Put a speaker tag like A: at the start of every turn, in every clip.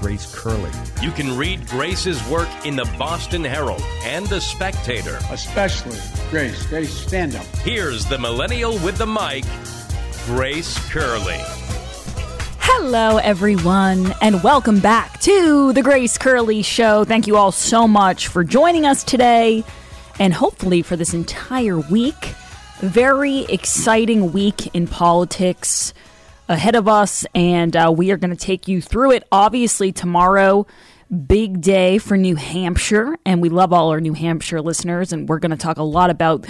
A: Grace Curley.
B: You can read Grace's work in the Boston Herald and the Spectator.
C: Especially Grace. Grace, stand up.
B: Here's the millennial with the mic, Grace Curley.
D: Hello, everyone, and welcome back to the Grace Curley Show. Thank you all so much for joining us today and hopefully for this entire week. Very exciting week in politics ahead of us, and uh, we are going to take you through it. Obviously, tomorrow, big day for New Hampshire, and we love all our New Hampshire listeners, and we're going to talk a lot about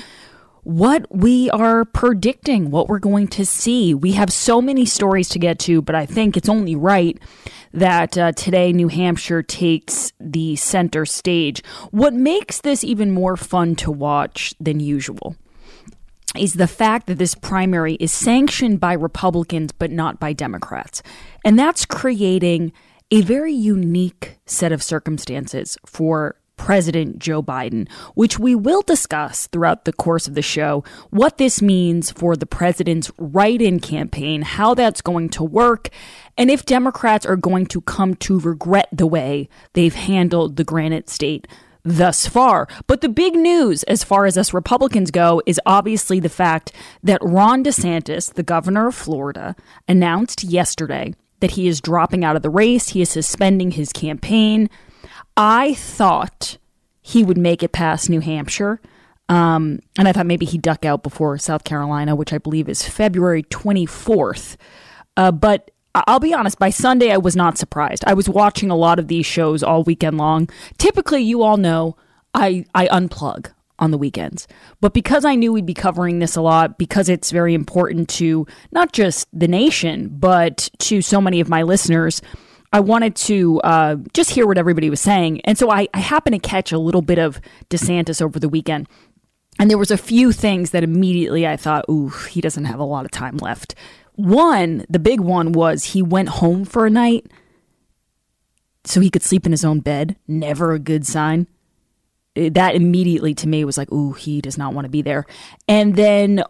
D: what we are predicting, what we're going to see. We have so many stories to get to, but I think it's only right that uh, today New Hampshire takes the center stage. What makes this even more fun to watch than usual is the fact that this primary is sanctioned by Republicans but not by Democrats. And that's creating a very unique set of circumstances for President Joe Biden, which we will discuss throughout the course of the show. What this means for the president's write in campaign, how that's going to work, and if Democrats are going to come to regret the way they've handled the Granite State thus far. But the big news, as far as us Republicans go, is obviously the fact that Ron DeSantis, the governor of Florida, announced yesterday that he is dropping out of the race. He is suspending his campaign. I thought he would make it past New Hampshire. Um, and I thought maybe he'd duck out before South Carolina, which I believe is February 24th. Uh, but I'll be honest, by Sunday, I was not surprised. I was watching a lot of these shows all weekend long. Typically, you all know I, I unplug on the weekends. But because I knew we'd be covering this a lot, because it's very important to not just the nation, but to so many of my listeners, I wanted to uh, just hear what everybody was saying. And so I, I happened to catch a little bit of DeSantis over the weekend. And there was a few things that immediately I thought, ooh, he doesn't have a lot of time left. One, the big one was he went home for a night so he could sleep in his own bed. Never a good sign. That immediately to me was like, ooh, he does not want to be there. And then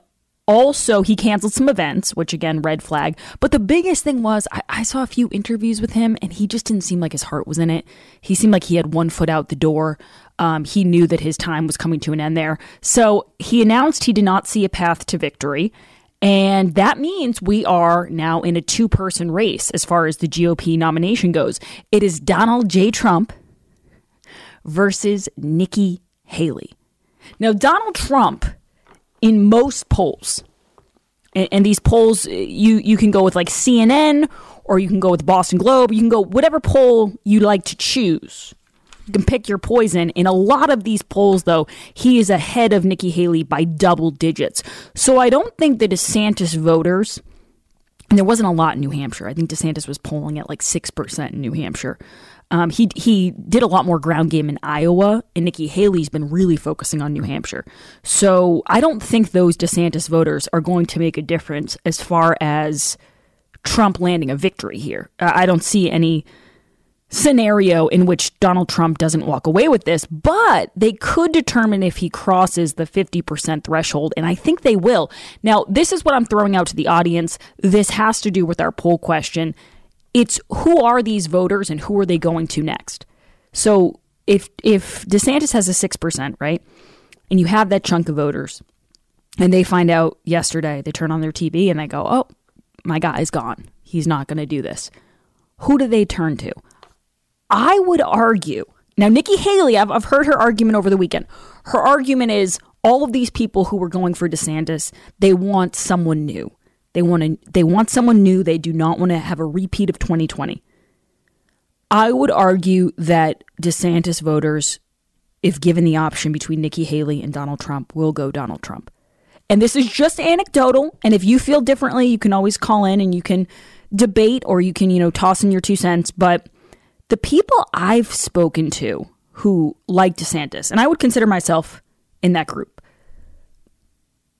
D: also, he canceled some events, which again, red flag. But the biggest thing was, I, I, saw a few interviews with him, and he just didn't seem like his heart was in it. He seemed like he had one foot out the door. Um, he knew that his time was coming to an end there. So he announced he did not see a path to victory. And that means we are now in a two person race as far as the GOP nomination goes. It is Donald J. Trump versus Nikki Haley. Now, Donald Trump, in most polls, and, and, these polls, uh, you, you can go with like CNN or you can go with Boston Globe, you can go whatever poll you like to choose can pick your poison. In a lot of these polls, though, he is ahead of Nikki Haley by double digits. So I don't think the DeSantis voters, and there wasn't a lot in New Hampshire. I think DeSantis was polling at like 6% in New Hampshire. Um, he he did a lot more ground game in Iowa, and Nikki Haley's been really focusing on New Hampshire. So I don't think those DeSantis voters are going to make a difference as far as Trump landing a victory here. Uh, I don't see any scenario in which Donald Trump doesn't walk away with this, but they could determine if he crosses the 50% threshold, and I think they will. Now, this is what I'm throwing out to the audience. This has to do with our poll question. It's who are these voters and who are they going to next? So if if DeSantis has a 6%, right? And you have that chunk of voters and they find out yesterday, they turn on their TV and they go, "Oh, my guy's gone. He's not going to do this." Who do they turn to? I would argue now, Nikki Haley, I've, I've heard her argument over the weekend. Her argument is all of these people who were going for DeSantis, they want someone new. They want to, they want someone new. They do not want to have a repeat of 2020. I would argue that DeSantis voters, if given the option between Nikki Haley and Donald Trump, will go Donald Trump. And this is just anecdotal. And if you feel differently, you can always call in and you can debate or you can, you know, toss in your two cents. But the people I've spoken to who like DeSantis, and I would consider myself in that group,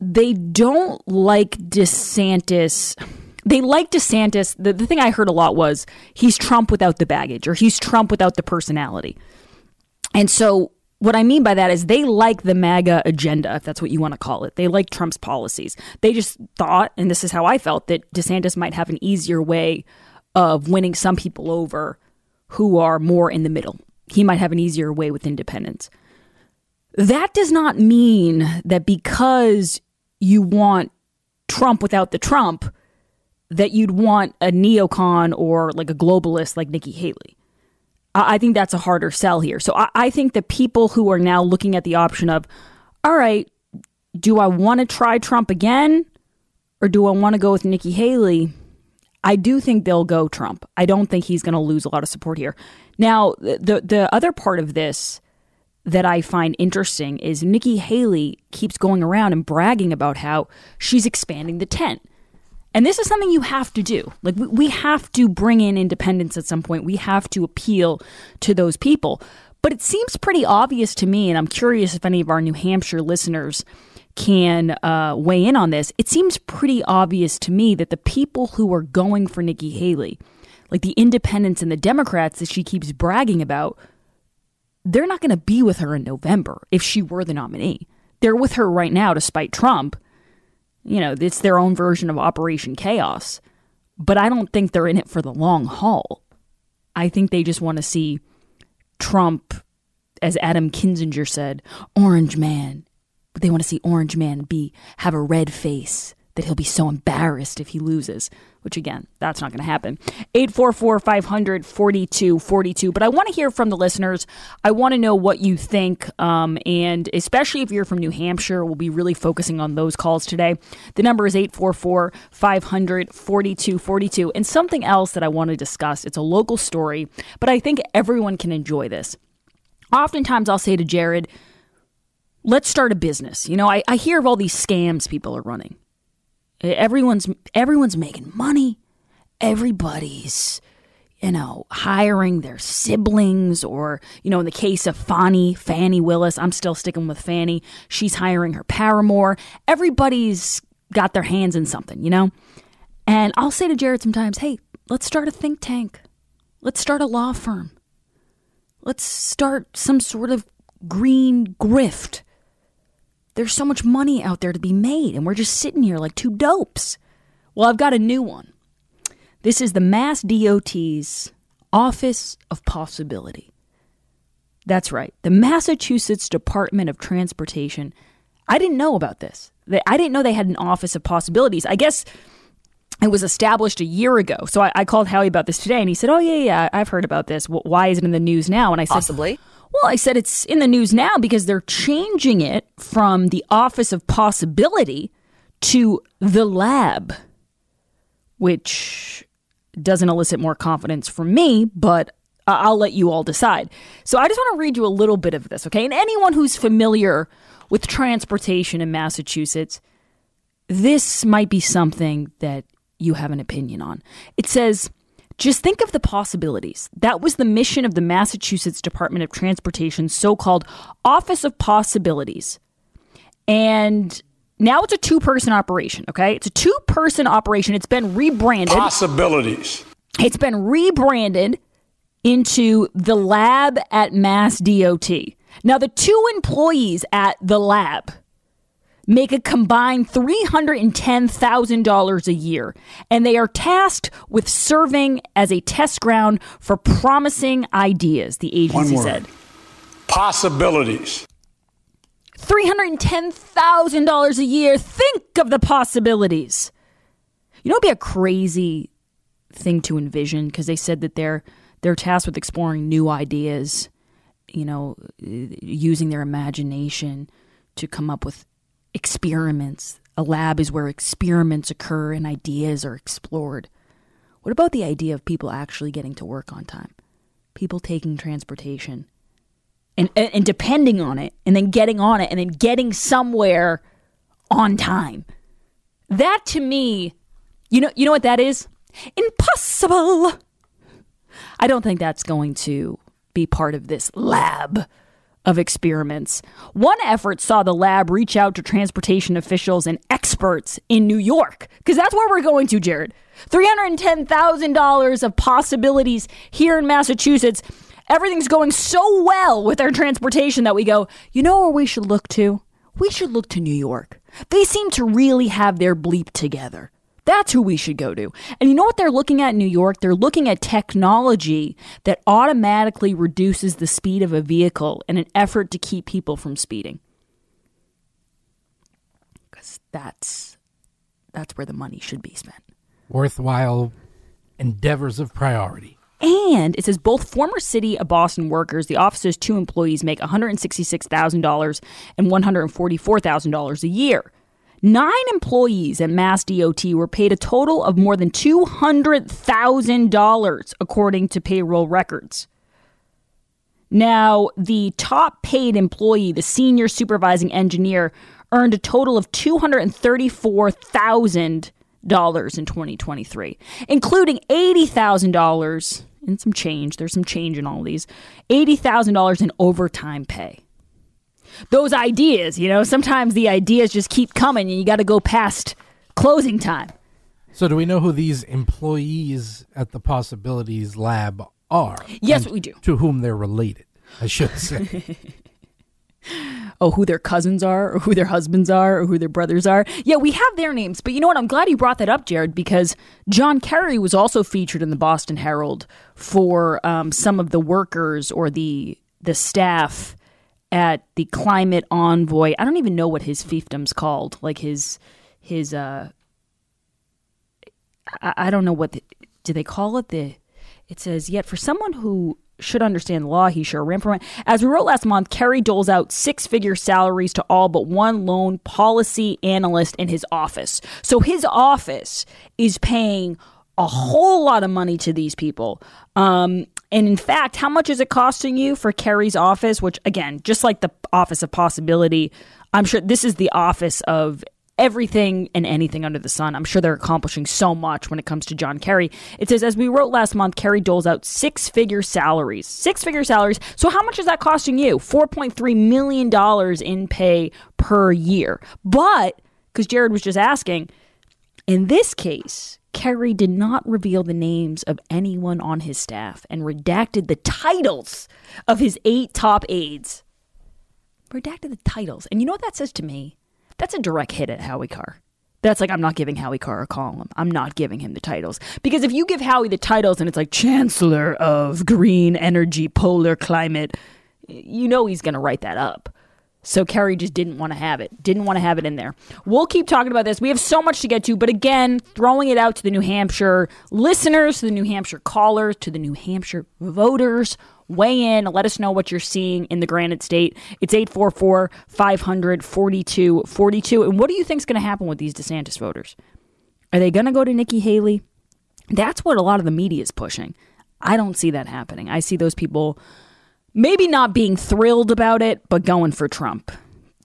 D: they don't like DeSantis. They like DeSantis. The, the thing I heard a lot was he's Trump without the baggage or he's Trump without the personality. And so what I mean by that is they like the MAGA agenda, if that's what you want to call it. They like Trump's policies. They just thought, and this is how I felt, that DeSantis might have an easier way of winning some people over who are more in the middle. He might have an easier way with independents. That does not mean that because you want Trump without the Trump, that you'd want a neocon or like a globalist like Nikki Haley. I think that's a harder sell here. So I, I think the people who are now looking at the option of, all right, do I want to try Trump again or do I want to go with Nikki Haley? I do think they'll go Trump. I don't think he's going to lose a lot of support here. Now, the the other part of this that I find interesting is Nikki Haley keeps going around and bragging about how she's expanding the tent. And this is something you have to do. Like, we we have to bring in independents at some point. We have to appeal to those people. But it seems pretty obvious to me, and I'm curious if any of our New Hampshire listeners can uh, weigh in on this. It seems pretty obvious to me that the people who are going for Nikki Haley, like the independents and the Democrats that she keeps bragging about, they're not going to be with her in November if she were the nominee. They're with her right now to spite Trump you know, it's their own version of Operation Chaos. But I don't think they're in it for the long haul. I think they just want to see Trump, as Adam Kinzinger said, Orange Man. But they want to see Orange Man be have a red face that he'll be so embarrassed if he loses, which again, that's not going to happen. 844 500 4242. But I want to hear from the listeners. I want to know what you think. Um, and especially if you're from New Hampshire, we'll be really focusing on those calls today. The number is 844 500 4242. And something else that I want to discuss it's a local story, but I think everyone can enjoy this. Oftentimes, I'll say to Jared, let's start a business. You know, I, I hear of all these scams people are running. Everyone's everyone's making money. Everybody's you know, hiring their siblings, or, you know, in the case of Fannie, Fannie Willis, I'm still sticking with Fannie. She's hiring her paramour. Everybody's got their hands in something, you know? And I'll say to Jared sometimes, hey, let's start a think tank. Let's start a law firm. Let's start some sort of green grift. There's so much money out there to be made, and we're just sitting here like two dopes. Well, I've got a new one. This is the Mass DOT's Office of Possibility. That's right, the Massachusetts Department of Transportation. I didn't know about this. I didn't know they had an Office of Possibilities. I guess it was established a year ago. So I, I, called Howie about this today, and he said, "Oh yeah, yeah, I've heard about this. Why is it in the news now?" And I said,
E: "Possibly."
D: Well, I said it's in the news now because they're changing it from the Office of Possibility to the Lab, which doesn't elicit more confidence from me, but I'll let you all decide. So I just want to read you a little bit of this, okay? And anyone who's familiar with transportation in Massachusetts, this might be something that you have an opinion on. It says, just think of the possibilities. That was the mission of the Massachusetts Department of Transportation's so called Office of Possibilities. And now it's a two person operation, okay? It's a two person operation. It's been rebranded.
F: Possibilities.
D: It's been rebranded into the lab at Mass DOT. Now, the two employees at the lab make a combined $310,000 a year, and they are tasked with serving as a test ground for promising ideas, the agency said.
F: Possibilities.
D: $310,000 a year. Think of the possibilities. You know, it'd be a crazy thing to envision because they said that they're they're tasked with exploring new ideas, you know, using their imagination to come up with experiments. A lab is where experiments occur and ideas are explored. What about the idea of people actually getting to work on time? People taking transportation and, and depending on it and then getting on it and then getting somewhere on time. That to me, you know, you know what that is? Impossible. I don't think that's going to be part of this lab of experiments. One effort saw the lab reach out to transportation officials and experts in New York, because that's where we're going to, Jared. $310,000 of possibilities here in Massachusetts. Everything's going so well with our transportation that we go, you know where we should look to? We should look to New York. They seem to really have their bleep together. That's who we should go to. And you know what they're looking at in New York? They're looking at technology that automatically reduces the speed of a vehicle in an effort to keep people from speeding. Because that's that's where the money should be spent.
E: Worthwhile endeavors of priority.
D: And it says both former city of Boston workers, the office's two employees, make $166,000 and $144,000 a year. Nine employees at Mass DOT were paid a total of more than $200,000, according to payroll records. Now, the top paid employee, the senior supervising engineer, earned a total of $234,000 in 2023, including $80,000 in some change. There's some change in all these $80,000 in overtime pay those ideas, you know, sometimes the ideas just keep coming and you got to go past closing time.
E: So, do we know who these employees at the Possibilities Lab are?
D: Yes, we do.
E: To whom they're related, I should say.
D: Oh, who their cousins are, or who their husbands are, or who their brothers are. Yeah, we have their names. But you know what? I'm glad you brought that up, Jared, because John Kerry was also featured in the Boston Herald for um, some of the workers or the the staff at the climate envoy. I don't even know what his fiefdom's called. Like his his uh I, I don't know what the, do they call it the it says yet for someone who should understand the law, he sure ran from it. As we wrote last month, Kerry doles out six figure salaries to all but one lone policy analyst in his office. So his office is paying a whole lot of money to these people. Um, and in fact, how much is it costing you for Kerry's office? Which, again, just like the Office of Possibility, I'm sure this is the office of everything and anything under the sun. I'm sure they're accomplishing so much when it comes to John Kerry. It says, as we wrote last month, Kerry doles out six figure salaries. Six figure salaries. So, how much is that costing you? $4.3 million in pay per year. But, because Jared was just asking, in this case, Kerry did not reveal the names of anyone on his staff and redacted the titles of his eight top aides. Redacted the titles. And you know what that says to me? That's a direct hit at Howie Carr. That's like, I'm not giving Howie Carr a column. I'm not giving him the titles. Because if you give Howie the titles and it's like Chancellor of Green Energy Polar Climate, you know he's going to write that up. So Kerry just didn't want to have it. Didn't want to have it in there. We'll keep talking about this. We have so much to get to, but again, throwing it out to the New Hampshire listeners, to the New Hampshire callers, to the New Hampshire voters. Weigh in. Let us know what you're seeing in the Granite State. It's 844 500 4242. And what do you think is going to happen with these DeSantis voters? Are they going to go to Nikki Haley? That's what a lot of the media is pushing. I don't see that happening. I see those people maybe not being thrilled about it, but going for Trump.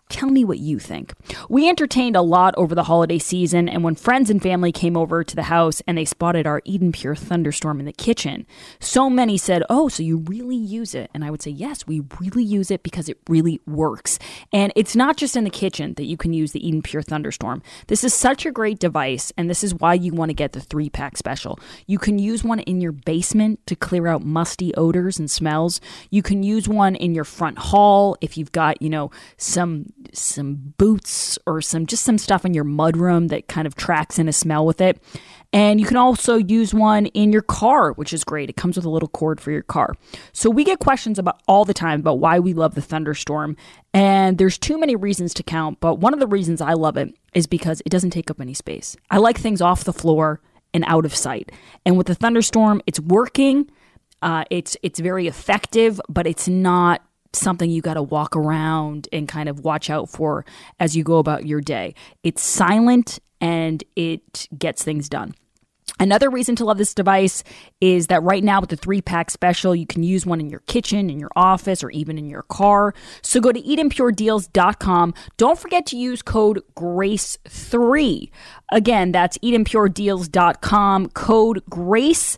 D: Tell me what you think. We entertained a lot over the holiday season, and when friends and family came over to the house and they spotted our Eden Pure thunderstorm in the kitchen, so many said, Oh, so you really use it? And I would say, Yes, we really use it because it really works. And it's not just in the kitchen that you can use the Eden Pure thunderstorm. This is such a great device, and this is why you want to get the three pack special. You can use one in your basement to clear out musty odors and smells. You can use one in your front hall if you've got, you know, some some boots or some just some stuff in your mudroom that kind of tracks in a smell with it. And you can also use one in your car, which is great. It comes with a little cord for your car. So we get questions about all the time about why we love the thunderstorm. And there's too many reasons to count, but one of the reasons I love it is because it doesn't take up any space. I like things off the floor and out of sight. And with the thunderstorm, it's working. Uh, it's it's very effective, but it's not something you got to walk around and kind of watch out for as you go about your day. It's silent and it gets things done. Another reason to love this device is that right now with the three pack special, you can use one in your kitchen, in your office, or even in your car. So go to EdenPureDeals.com. Don't forget to use code GRACE3. Again, that's EdenPureDeals.com, code GRACE3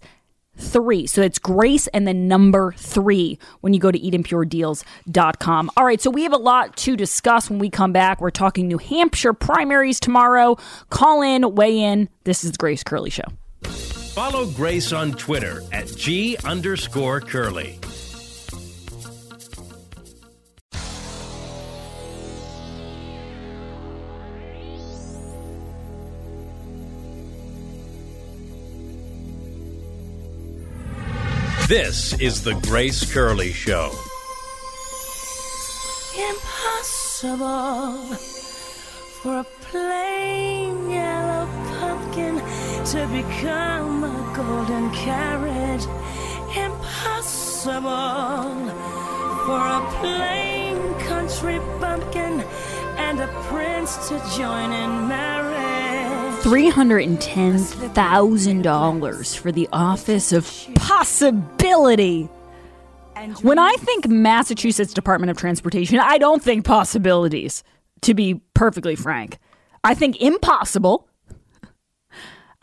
D: three. So it's Grace and the number three when you go to EdenPureDeals.com. All right, so we have a lot to discuss when we come back. We're talking New Hampshire primaries tomorrow. Call in, weigh in. This is Grace Curley Show.
B: Follow Grace on Twitter at G underscore Curley. This is the Grace Curley Show.
G: Impossible for a plain yellow pumpkin to become a golden carrot. Impossible for a plain country bumpkin and a prince to join in marriage.
D: $310,000 for the Office of Possibility. When I think Massachusetts Department of Transportation, I don't think possibilities, to be perfectly frank. I think impossible.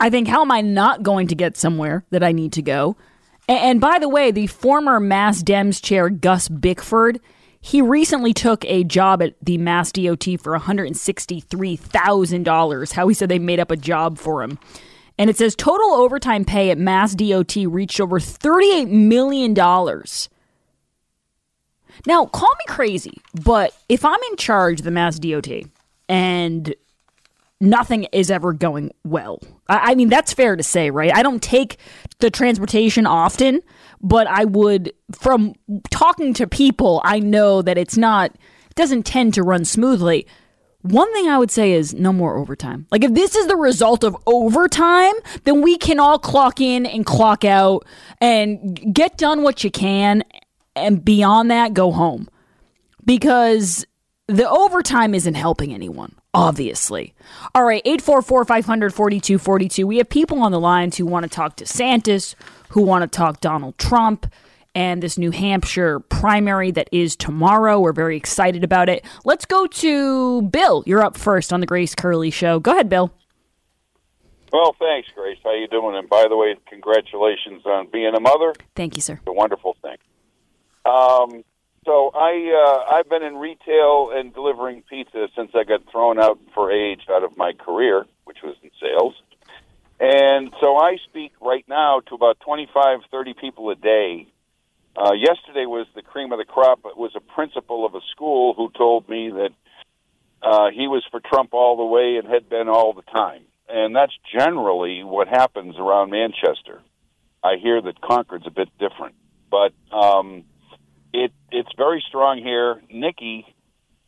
D: I think, how am I not going to get somewhere that I need to go? And by the way, the former Mass Dems chair, Gus Bickford, he recently took a job at the Mass DOT for $163,000. Howie said they made up a job for him. And it says total overtime pay at Mass DOT reached over $38 million. Now, call me crazy, but if I'm in charge of the Mass DOT and nothing is ever going well, I, I mean, that's fair to say, right? I don't take the transportation often, but I would, from talking to people, I know that it's not, it doesn't tend to run smoothly. One thing I would say is no more overtime. Like, if this is the result of overtime, then we can all clock in and clock out and get done what you can. And beyond that, go home. Because the overtime isn't helping anyone, obviously. All right, 844 500 4242. We have people on the lines who want to talk DeSantis, who want to talk Donald Trump and this New Hampshire primary that is tomorrow. We're very excited about it. Let's go to Bill. You're up first on the Grace Curley Show. Go ahead, Bill.
H: Well, thanks, Grace. How you doing? And by the way, congratulations on being a mother.
D: Thank you, sir.
H: It's a wonderful thing. Um, so I uh, I've been in retail and delivering pizza since I got thrown out for age out of my career, which was in sales. And so I speak right now to about 25, 30 people a day. Uh, yesterday was the cream of the crop. It was a principal of a school who told me that uh, he was for Trump all the way and had been all the time. And that's generally what happens around Manchester. I hear that Concord's a bit different, but um, it it's very strong here. Nikki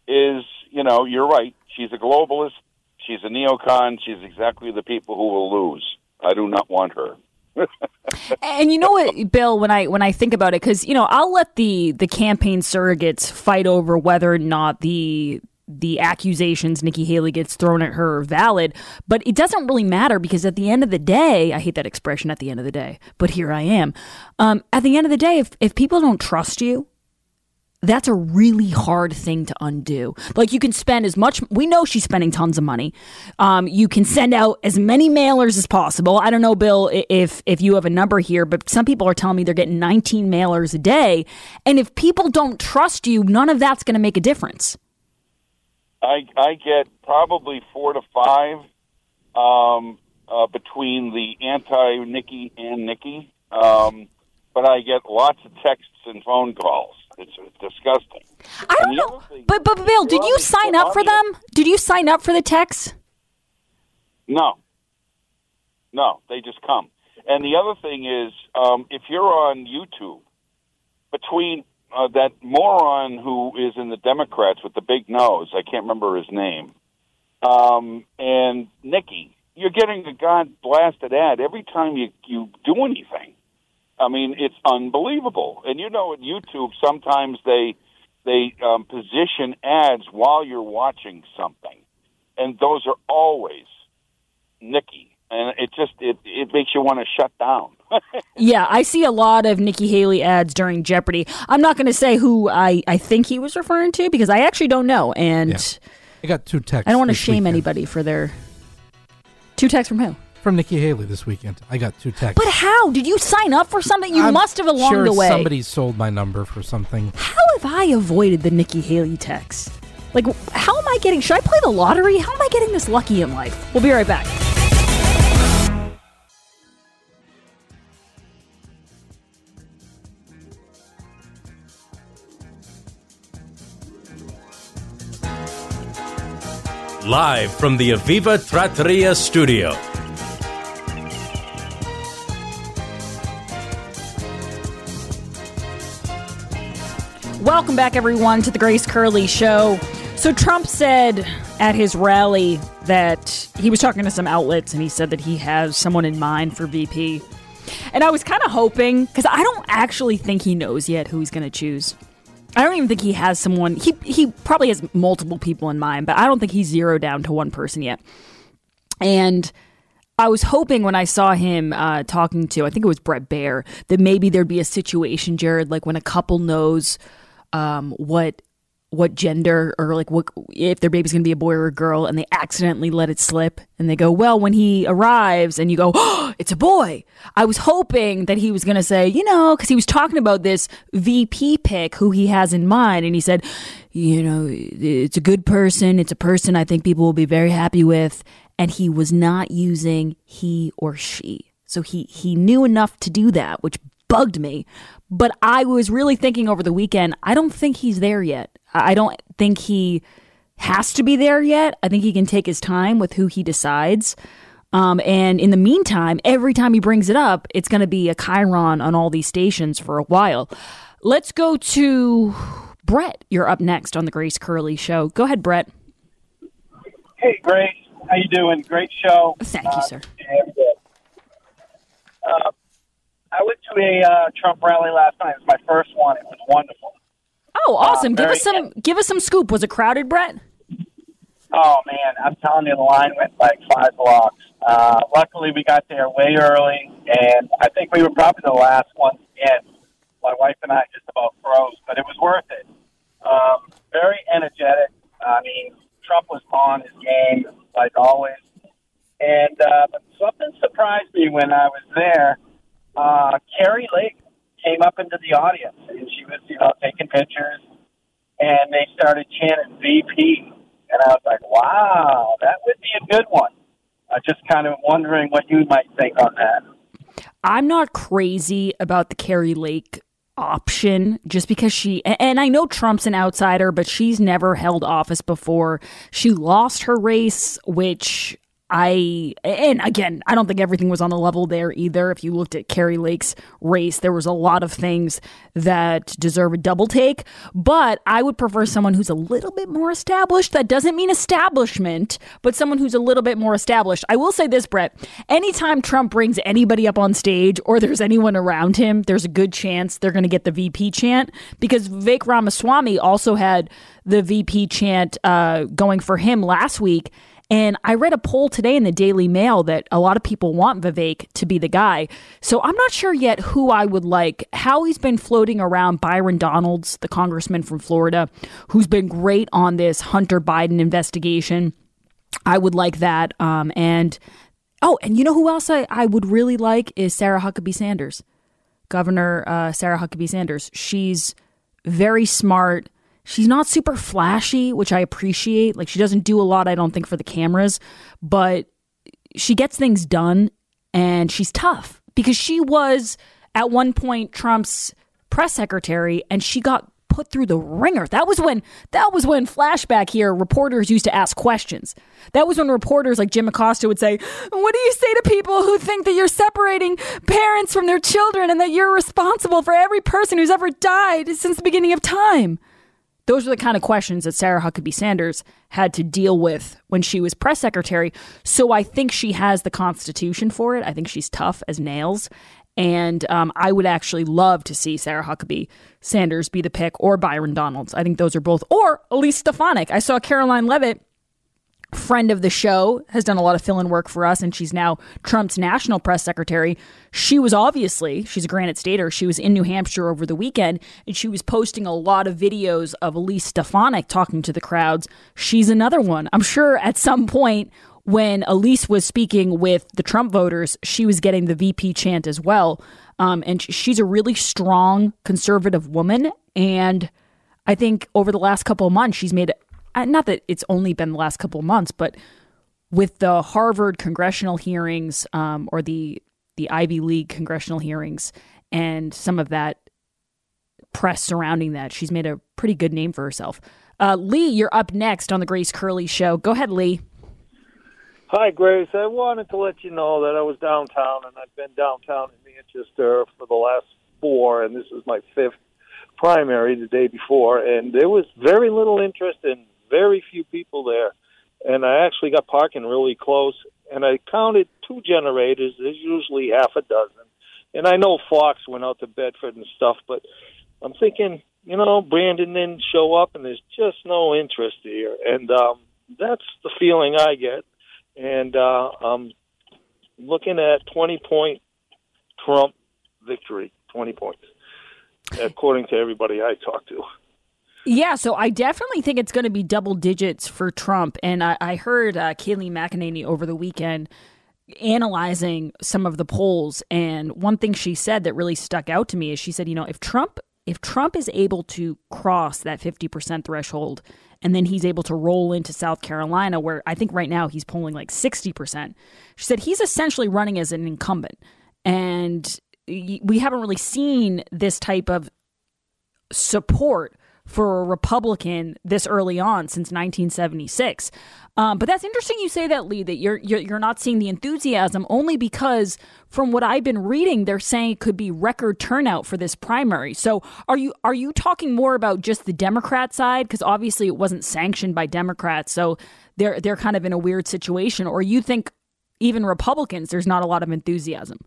H: is, you know, you're right. She's a globalist. She's a neocon. She's exactly the people who will lose. I do not want her.
D: And you know what, Bill, when I when I think about it, because you know I'll let the the campaign surrogates fight over whether or not the the accusations Nikki Haley gets thrown at her are valid, but it doesn't really matter because at the end of the day, I hate that expression at the end of the day, but here I am. Um, at the end of the day, if if people don't trust you, that's a really hard thing to undo. Like you can spend as much. We know she's spending tons of money. Um, you can send out as many mailers as possible. I don't know, Bill, if if you have a number here, but some people are telling me they're getting 19 mailers a day. And if people don't trust you, none of that's going to make a difference.
H: I I get probably four to five um, uh, between the anti Nikki and Nikki, um, but I get lots of texts and phone calls. It's, it's disgusting.
D: I don't know,
H: thing-
D: but but Bill, did you sign up for them? Did you sign up for the text?
H: No, no, they just come. And the other thing is, um, if you're on YouTube, between uh, that moron who is in the Democrats with the big nose, I can't remember his name, um, and Nikki, you're getting a god blasted ad every time you you do anything. I mean, it's unbelievable. And you know, at YouTube, sometimes they they um, position ads while you're watching something, and those are always Nikki, and it just it it makes you want to shut down.
D: Yeah, I see a lot of Nikki Haley ads during Jeopardy. I'm not going to say who I, I think he was referring to because I actually don't know, and
E: Yeah. I got two texts.
D: I don't want to shame
E: weekend
D: anybody for their two texts from who.
E: From Nikki Haley this weekend. I got two texts.
D: But how did you sign up for something? You
E: I'm
D: must have along
E: sure
D: the way.
E: Somebody sold my number for something.
D: How have I avoided the Nikki Haley text? Like, how am I getting? Should I play the lottery? How am I getting this lucky in life? We'll be right back.
B: Live from the Aviva Trattoria studio.
D: Welcome back, everyone, to the Grace Curley Show. So, Trump said at his rally that he was talking to some outlets and he said that he has someone in mind for VP. And I was kind of hoping, because I don't actually think he knows yet who he's going to choose. I don't even think he has someone. He, he probably has multiple people in mind, but I don't think he's zeroed down to one person yet. And I was hoping when I saw him uh, talking to, I think it was Bret Baier, that maybe there'd be a situation, Jared, like when a couple knows um, what what gender or like what if their baby's going to be a boy or a girl and they accidentally let it slip and they go well when he arrives and you go oh it's a boy. I was hoping that he was going to say you know because he was talking about this vp pick who he has in mind and he said you know it's a good person it's a person i think people will be very happy with and he was not using he or she. So he he knew enough to do that which bugged me but I was really thinking over the weekend, I don't think he's there yet. I don't think he has to be there yet. I think he can take his time with who he decides. Um, and in the meantime, every time he brings it up, it's going to be a chyron on all these stations for a while. Let's go to Brett. You're up next on the Grace Curley Show. Go ahead, Brett.
I: Hey, Grace. How you doing? Great show.
D: Thank you, sir.
I: And, uh, uh, I went to a uh, Trump rally last night. It was my first one. It was wonderful.
D: Oh, awesome! give us some. Give us some scoop. Was it crowded, Brett?
I: Oh man, I'm telling you, the line went like five blocks. Uh, luckily, we got there way early, and I think we were probably the last ones in. My wife and I just about froze, but it was worth it. Um, very energetic. I mean, Trump was on his game like always, and uh, but something surprised me when I was there. Uh, Kari Lake came up into the audience, and she was, you know, taking pictures, and they started chanting VP. And I was like, wow, that would be a good one. I just kind of wondering what you might think on that.
D: I'm not crazy about the Kari Lake option just because she and I know Trump's an outsider but she's never held office before. She lost her race which I and again, I don't think everything was on the level there either. If you looked at Kari Lake's race, there was a lot of things that deserve a double take. But I would prefer someone who's a little bit more established. That doesn't mean establishment, but someone who's a little bit more established. I will say this, Brett. Anytime Trump brings anybody up on stage or there's anyone around him, there's a good chance they're going to get the VP chant because Vivek Ramaswamy also had the VP chant uh, going for him last week. And I read a poll today in the Daily Mail that a lot of people want Vivek to be the guy. So I'm not sure yet who I would like. Howie's been floating around Byron Donalds, the congressman from Florida, who's been great on this Hunter Biden investigation. I would like that. Um, and oh, and you know who else I, I would really like is Sarah Huckabee Sanders, Governor uh, Sarah Huckabee Sanders. She's very smart. She's not super flashy, which I appreciate. Like she doesn't do a lot, I don't think, for the cameras, but she gets things done and she's tough because she was at one point Trump's press secretary and she got put through the wringer. That was when that was when flashback here reporters used to ask questions. That was when reporters like Jim Acosta would say, "What do you say to people who think that you're separating parents from their children and that you're responsible for every person who's ever died since the beginning of time?" Those are the kind of questions that Sarah Huckabee Sanders had to deal with when she was press secretary. So I think she has the constitution for it. I think she's tough as nails. And um, I would actually love to see Sarah Huckabee Sanders be the pick or Byron Donalds. I think those are both, or Elise Stefanik. I saw Karoline Leavitt friend of the show, has done a lot of fill in work for us, and she's now Trump's national press secretary. She was obviously, she's a Granite Stater. She was in New Hampshire over the weekend, and she was posting a lot of videos of Elise Stefanik talking to the crowds. She's another one. I'm sure at some point when Elise was speaking with the Trump voters, she was getting the VP chant as well. Um, and she's a really strong conservative woman. And I think over the last couple of months, she's made not that it's only been the last couple of months, but with the Harvard congressional hearings um, or the the Ivy League congressional hearings and some of that press surrounding that, she's made a pretty good name for herself. Uh, Lee, you're up next on the Grace Curley Show. Go ahead, Lee.
J: Hi, Grace. I wanted to let you know that I was downtown, and I've been downtown in Manchester for the last four, and this is my fifth primary the day before, and there was very little interest and very few people there. And I actually got parking really close, and I counted two generators. There's usually half a dozen. And I know Fox went out to Bedford and stuff, but I'm thinking, you know, Brandon didn't show up, and there's just no interest here. And um, that's the feeling I get. And uh, I'm looking at 20 point Trump victory, 20 points, according to everybody I talked to.
D: Yeah, so I definitely think it's going to be double digits for Trump. And I, I heard uh, Kayleigh McEnany over the weekend analyzing some of the polls. And one thing she said that really stuck out to me is she said, you know, if Trump if Trump is able to cross that 50% threshold and then he's able to roll into South Carolina, where I think right now he's polling like 60%, she said he's essentially running as an incumbent. And we haven't really seen this type of support for a Republican this early on since 1976. Um, but that's interesting you say that, Lee, that you're, you're you're not seeing the enthusiasm only because from what I've been reading, they're saying it could be record turnout for this primary. So are you are you talking more about just the Democrat side? Because obviously it wasn't sanctioned by Democrats, so they're they're kind of in a weird situation. Or you think even Republicans, there's not a lot of enthusiasm?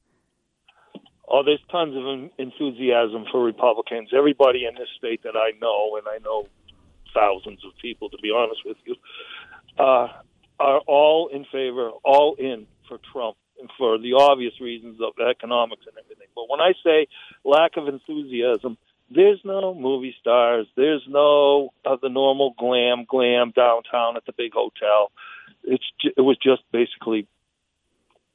J: Oh, there's tons of enthusiasm for Republicans. Everybody in this state that I know, and I know thousands of people, to be honest with you, uh, are all in favor, all in for Trump, and for the obvious reasons of economics and everything. But when I say lack of enthusiasm, there's no movie stars. There's no uh, the normal glam glam downtown at the big hotel. It's it was just basically,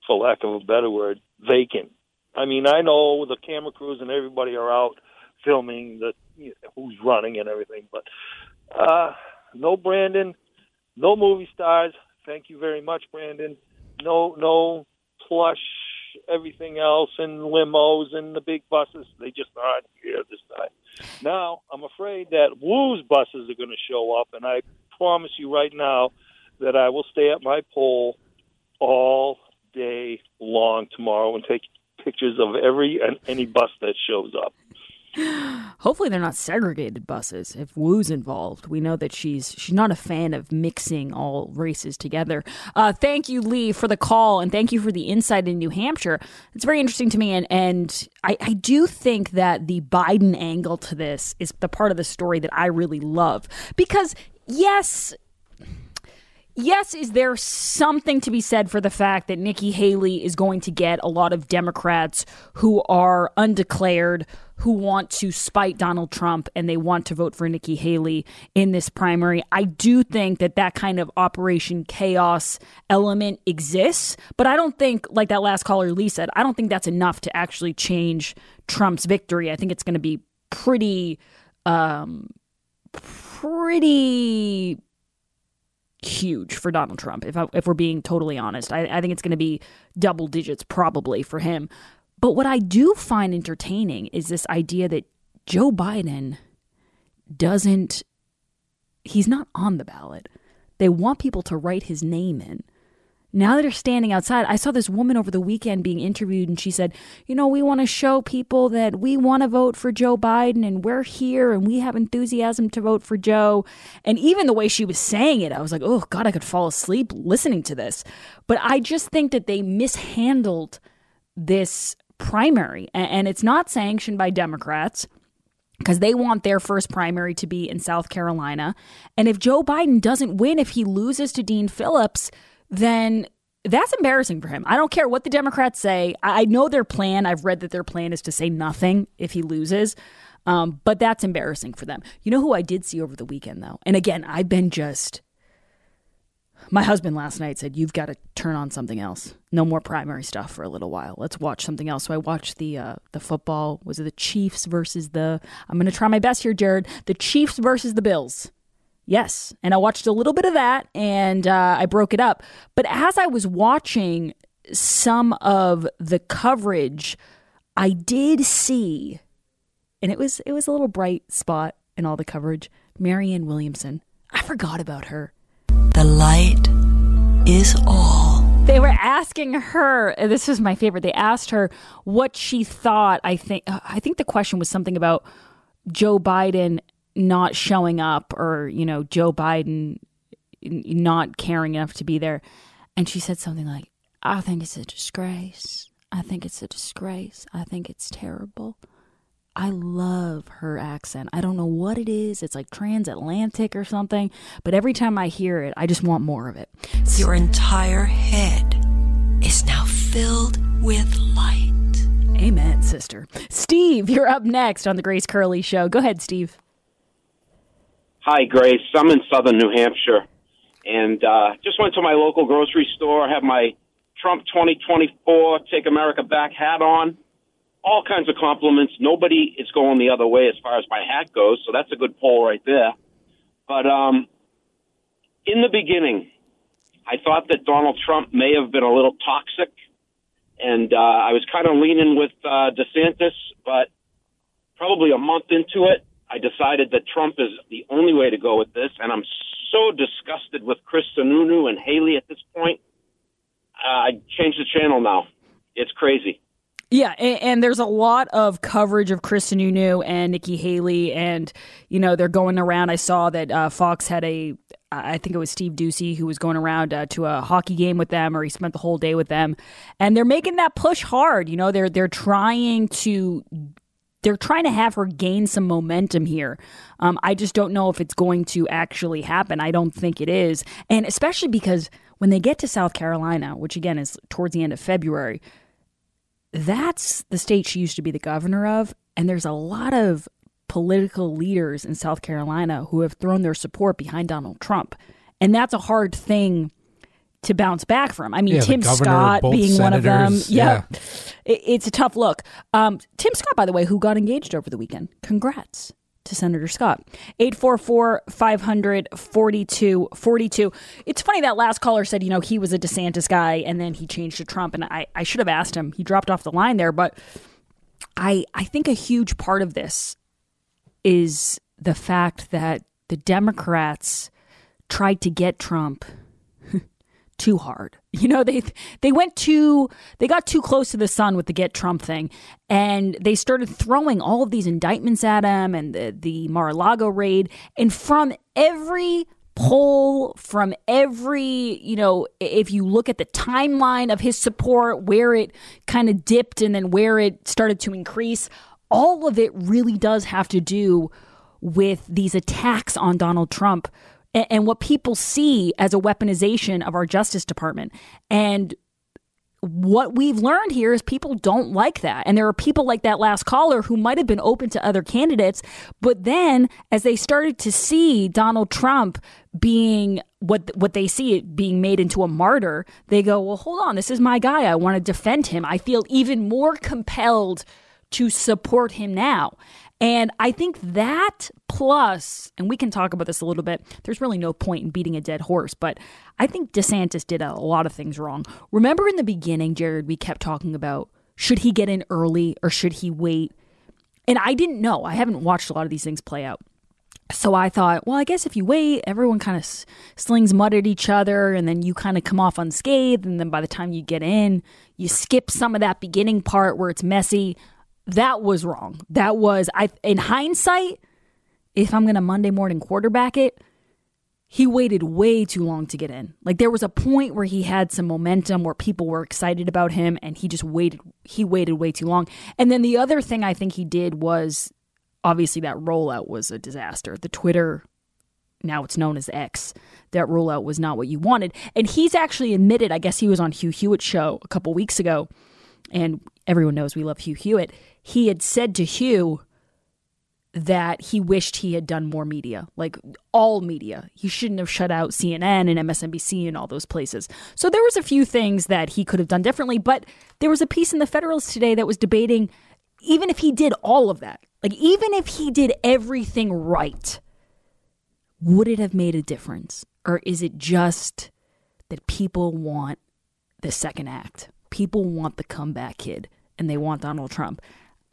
J: for lack of a better word, vacant. I mean, I know the camera crews and everybody are out filming the you know, who's running and everything, but uh, no Brandon, no movie stars. Thank you very much, Brandon. No, no plush everything else and limos and the big buses. They just aren't here this time. Now, I'm afraid that Wu's buses are going to show up, and I promise you right now that I will stay at my poll all day long tomorrow and take pictures of every and any bus that shows up.
D: Hopefully they're not segregated buses. If Wu's involved, we know that she's she's not a fan of mixing all races together. Uh, thank you, Lee, for the call, and thank you for the insight in New Hampshire. It's very interesting to me, and and I, I do think that the Biden angle to this is the part of the story that I really love because yes, yes, is there something to be said for the fact that Nikki Haley is going to get a lot of Democrats who are undeclared, who want to spite Donald Trump and they want to vote for Nikki Haley in this primary? I do think that that kind of Operation Chaos element exists, but I don't think, like that last caller Lee said, I don't think that's enough to actually change Trump's victory. I think it's going to be pretty. Um, pretty huge for Donald Trump. If I, if we're being totally honest, I, I think it's going to be double digits probably for him. But what I do find entertaining is this idea that Joe Biden doesn't. He's not on the ballot. They want people to write his name in. Now that they're standing outside, I saw this woman over the weekend being interviewed, and she said, You know, we want to show people that we want to vote for Joe Biden, and we're here, and we have enthusiasm to vote for Joe. And even the way she was saying it, I was like, Oh, God, I could fall asleep listening to this. But I just think that they mishandled this primary, and it's not sanctioned by Democrats because they want their first primary to be in South Carolina. And if Joe Biden doesn't win, if he loses to Dean Phillips, then that's embarrassing for him. I don't care what the Democrats say. I know their plan. I've read that their plan is to say nothing if he loses. Um, but that's embarrassing for them. You know who I did see over the weekend, though? And again, I've been just My husband last night said, You've got to turn on something else. No more primary stuff for a little while. Let's watch something else. So I watched the uh, the football. Was it the Chiefs versus the. I'm going to try my best here, Jared. The Chiefs versus the Bills. Yes. And I watched a little bit of that and uh, I broke it up. But as I was watching some of the coverage, I did see, and it was it was a little bright spot in all the coverage. Marianne Williamson. I forgot about her.
K: The light is all.
D: They were asking her. and This was my favorite. They asked her what she thought. I think. I think the question was something about Joe Biden not showing up, or you know, Joe Biden not caring enough to be there. And she said something like, "I think it's a disgrace. I think it's a disgrace. I think it's terrible." I love her accent. I don't know what it is. It's like transatlantic or something. But every time I hear it, I just want more of it.
K: Your entire head is now filled with light.
D: Amen, sister. Steve, you're up next on the Grace Curley Show. Go ahead, Steve.
L: Hi, Grace. I'm in southern New Hampshire, and uh, just went to my local grocery store. Have my Trump 2024 Take America Back hat on. All kinds of compliments. Nobody is going the other way as far as my hat goes, so that's a good poll right there. But um, in the beginning, I thought that Donald Trump may have been a little toxic, and uh, I was kind of leaning with uh, DeSantis, but probably a month into it, I decided that Trump is the only way to go with this, and I'm so disgusted with Chris Sununu and Haley at this point. Uh, I changed the channel now. It's crazy.
D: Yeah, and, and there's a lot of coverage of Chris Sununu and Nikki Haley, and you know they're going around. I saw that uh, Fox had a, I think it was Steve Doocy who was going around uh, to a hockey game with them, or he spent the whole day with them, and they're making that push hard. You know, they're they're trying to they're trying to have her gain some momentum here. Um, I just don't know if it's going to actually happen. I don't think it is. And especially because when they get to South Carolina, which again is towards the end of February, that's the state she used to be the governor of. And there's a lot of political leaders in South Carolina who have thrown their support behind Donald Trump. And that's a hard thing to bounce back from. I mean,
E: Yeah,
D: Tim
E: governor,
D: Scott being one of them. Yeah.
E: yeah.
D: It- It's a tough look. Um, Tim Scott, by the way, who got engaged over the weekend. Congrats to Senator Scott. 844 500 4242. It's funny that last caller said, you know, he was a DeSantis guy and then he changed to Trump. And I, I should have asked him. He dropped off the line there. But I, I think a huge part of this is the fact that the Democrats tried to get Trump too hard. You know, they they went too they got too close to the sun with the get Trump thing and they started throwing all of these indictments at him and the the Mar-a-Lago raid and from every poll from every, you know, if you look at the timeline of his support where it kind of dipped and then where it started to increase, all of it really does have to do with these attacks on Donald Trump and, and what people see as a weaponization of our Justice Department. And what we've learned here is people don't like that. And there are people like that last caller who might have been open to other candidates. But then as they started to see Donald Trump being what what they see it being made into a martyr, they go, Well, hold on, this is my guy. I want to defend him. I feel even more compelled to support him now. And I think that plus, and we can talk about this a little bit, there's really no point in beating a dead horse, but I think DeSantis did a lot of things wrong. Remember in the beginning, Jared, we kept talking about should he get in early or should he wait? And I didn't know. I haven't watched a lot of these things play out. So I thought, well, I guess if you wait, everyone kind of slings mud at each other, and then you kind of come off unscathed. And then by the time you get in, you skip some of that beginning part where it's messy. That was wrong. That was, I in hindsight, if I'm going to Monday morning quarterback it, he waited way too long to get in. Like there was a point where he had some momentum where people were excited about him and he just waited he waited way too long. And then the other thing I think he did was obviously that rollout was a disaster. The Twitter now it's known as X. That rollout was not what you wanted. And he's actually admitted, I guess he was on Hugh Hewitt's show a couple weeks ago, and everyone knows we love Hugh Hewitt. He had said to Hugh, that he wished he had done more media, like all media. He shouldn't have shut out CNN and MSNBC and all those places. So there was a few things that he could have done differently, but there was a piece in the Federalist today that was debating even if he did all of that, like even if he did everything right, would it have made a difference? Or is it just that people want the second act? People want the comeback kid and they want Donald Trump.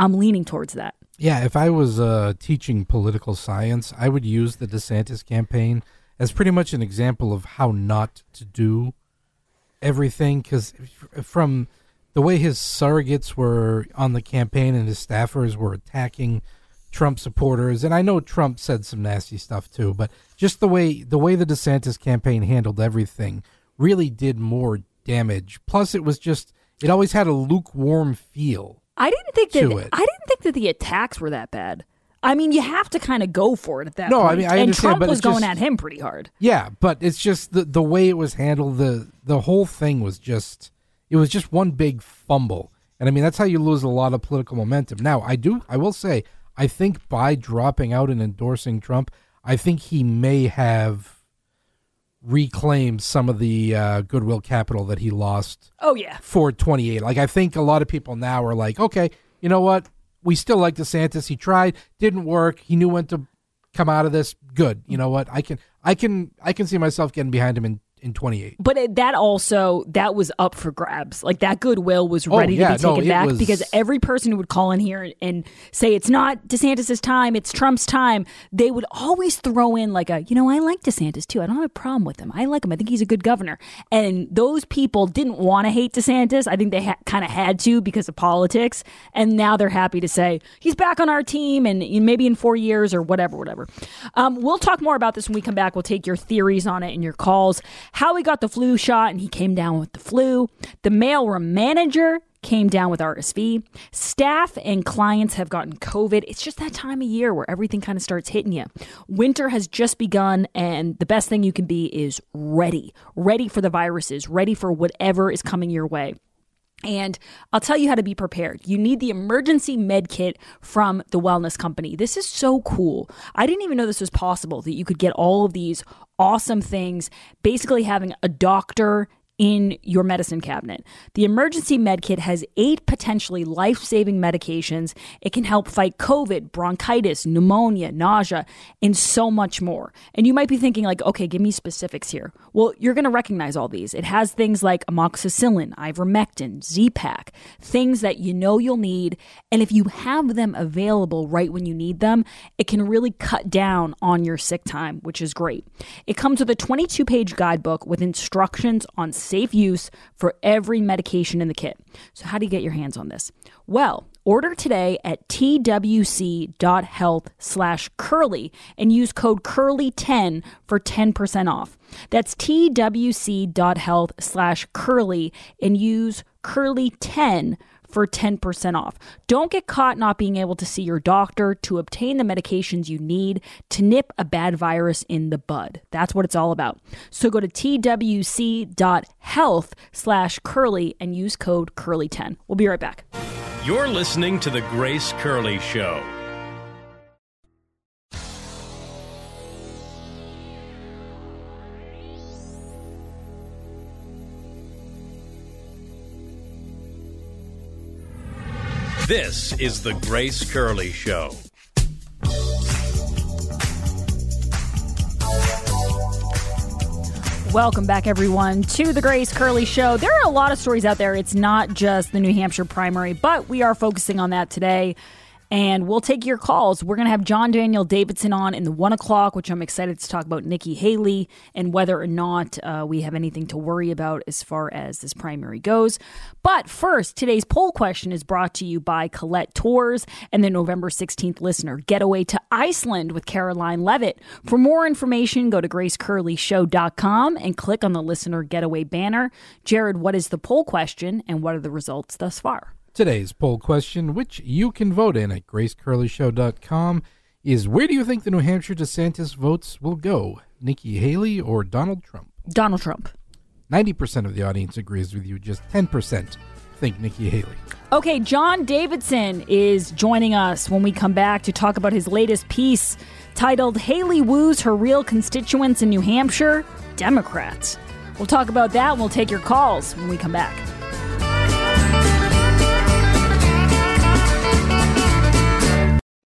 D: I'm leaning towards that.
E: Yeah, if I was uh, teaching political science, I would use the DeSantis campaign as pretty much an example of how not to do everything. Because from the way his surrogates were on the campaign and his staffers were attacking Trump supporters, and I know Trump said some nasty stuff too, but just the way the way the DeSantis campaign handled everything really did more damage. Plus, it was just it always had a lukewarm feel.
D: I didn't think that. I didn't think that the attacks were that bad. I mean, you have to kind of go for it at that point.
E: No, I mean, I
D: and
E: understand,
D: Trump
E: but
D: was going
E: just-
D: at him pretty hard.
E: Yeah, but it's just the the way it was handled. the The whole thing was just it was just one big fumble, and I mean that's how you lose a lot of political momentum. Now, I do, I will say, I think by dropping out and endorsing Trump, I think he may have reclaimed some of the uh, goodwill capital that he lost
D: Oh yeah.
E: for 28. Like I think a lot of people now are like, okay, you know what? We still like DeSantis. He tried, didn't work. He knew when to come out of this. Good. You know what? I can I can I can see myself getting behind him in in 28.
D: But it, that also that was up for grabs. Like that goodwill was
E: Oh,
D: ready
E: yeah,
D: to be taken
E: it
D: back
E: was-
D: because every person who would call in here and, and say it's not DeSantis's time, it's Trump's time, they would always throw in like a, you know, I like DeSantis too. I don't have a problem with him. I like him. I think he's a good governor. And those people didn't want to hate DeSantis. I think they ha- kind of had to because of politics. And now they're happy to say he's back on our team and maybe in four years or whatever, whatever. Um, we'll talk more about this when we come back. We'll take your theories on it and your calls. How he got the flu shot and he came down with the flu. The mailroom manager came down with RSV. Staff and clients have gotten COVID. It's just that time of year where everything kind of starts hitting you. Winter has just begun, and the best thing you can be is ready. Ready for the viruses, ready for whatever is coming your way. And I'll tell you how to be prepared. You need the emergency med kit from the wellness company. This is so cool. I didn't even know this was possible that you could get all of these awesome things, basically having a doctor in your medicine cabinet. The emergency med kit has eight potentially life saving medications. It can help fight COVID, bronchitis, pneumonia, nausea, and so much more. And you might be thinking, like, okay, give me specifics here. Well, you're going to recognize all these. It has things like amoxicillin, ivermectin, Z-Pak, things that you know you'll need. And if you have them available right when you need them, it can really cut down on your sick time, which is great. It comes with a 22 page guidebook with instructions on safe use for every medication in the kit. So, how do you get your hands on this? Well, order today at twc.health slash curley and use code curley10 for 10% off. That's twc.health slash curley and use curley10 for 10% off. Don't get caught not being able to see your doctor to obtain the medications you need to nip a bad virus in the bud. That's what it's all about. So go to twc.health slash curley and use code curley10. We'll be right back.
B: You're listening to The Grace Curley Show. This is The Grace Curley Show.
D: Welcome back, everyone, to the Grace Curley Show. There are a lot of stories out there. It's not just the New Hampshire primary, but we are focusing on that today. And we'll take your calls. We're going to have John Daniel Davidson on in the one o'clock, which I'm excited to talk about Nikki Haley and whether or not uh, we have anything to worry about as far as this primary goes. But first, today's poll question is brought to you by Colette Tours and the November 16th listener getaway to Iceland with Karoline Leavitt. For more information, go to gracecurleyshow.com and click on the listener getaway banner. Jared, what is the poll question and what are the results thus far?
E: Today's poll question, which you can vote in at gracecurleyshow.com, is where do you think the New Hampshire DeSantis votes will go? Nikki Haley or Donald Trump?
D: Donald Trump.
E: 90% of the audience agrees with you, just 10% think Nikki Haley.
D: Okay, John Davidson is joining us when we come back to talk about his latest piece titled Haley Woos Her Real Constituents in New Hampshire Democrats. We'll talk about that and we'll take your calls when we come back.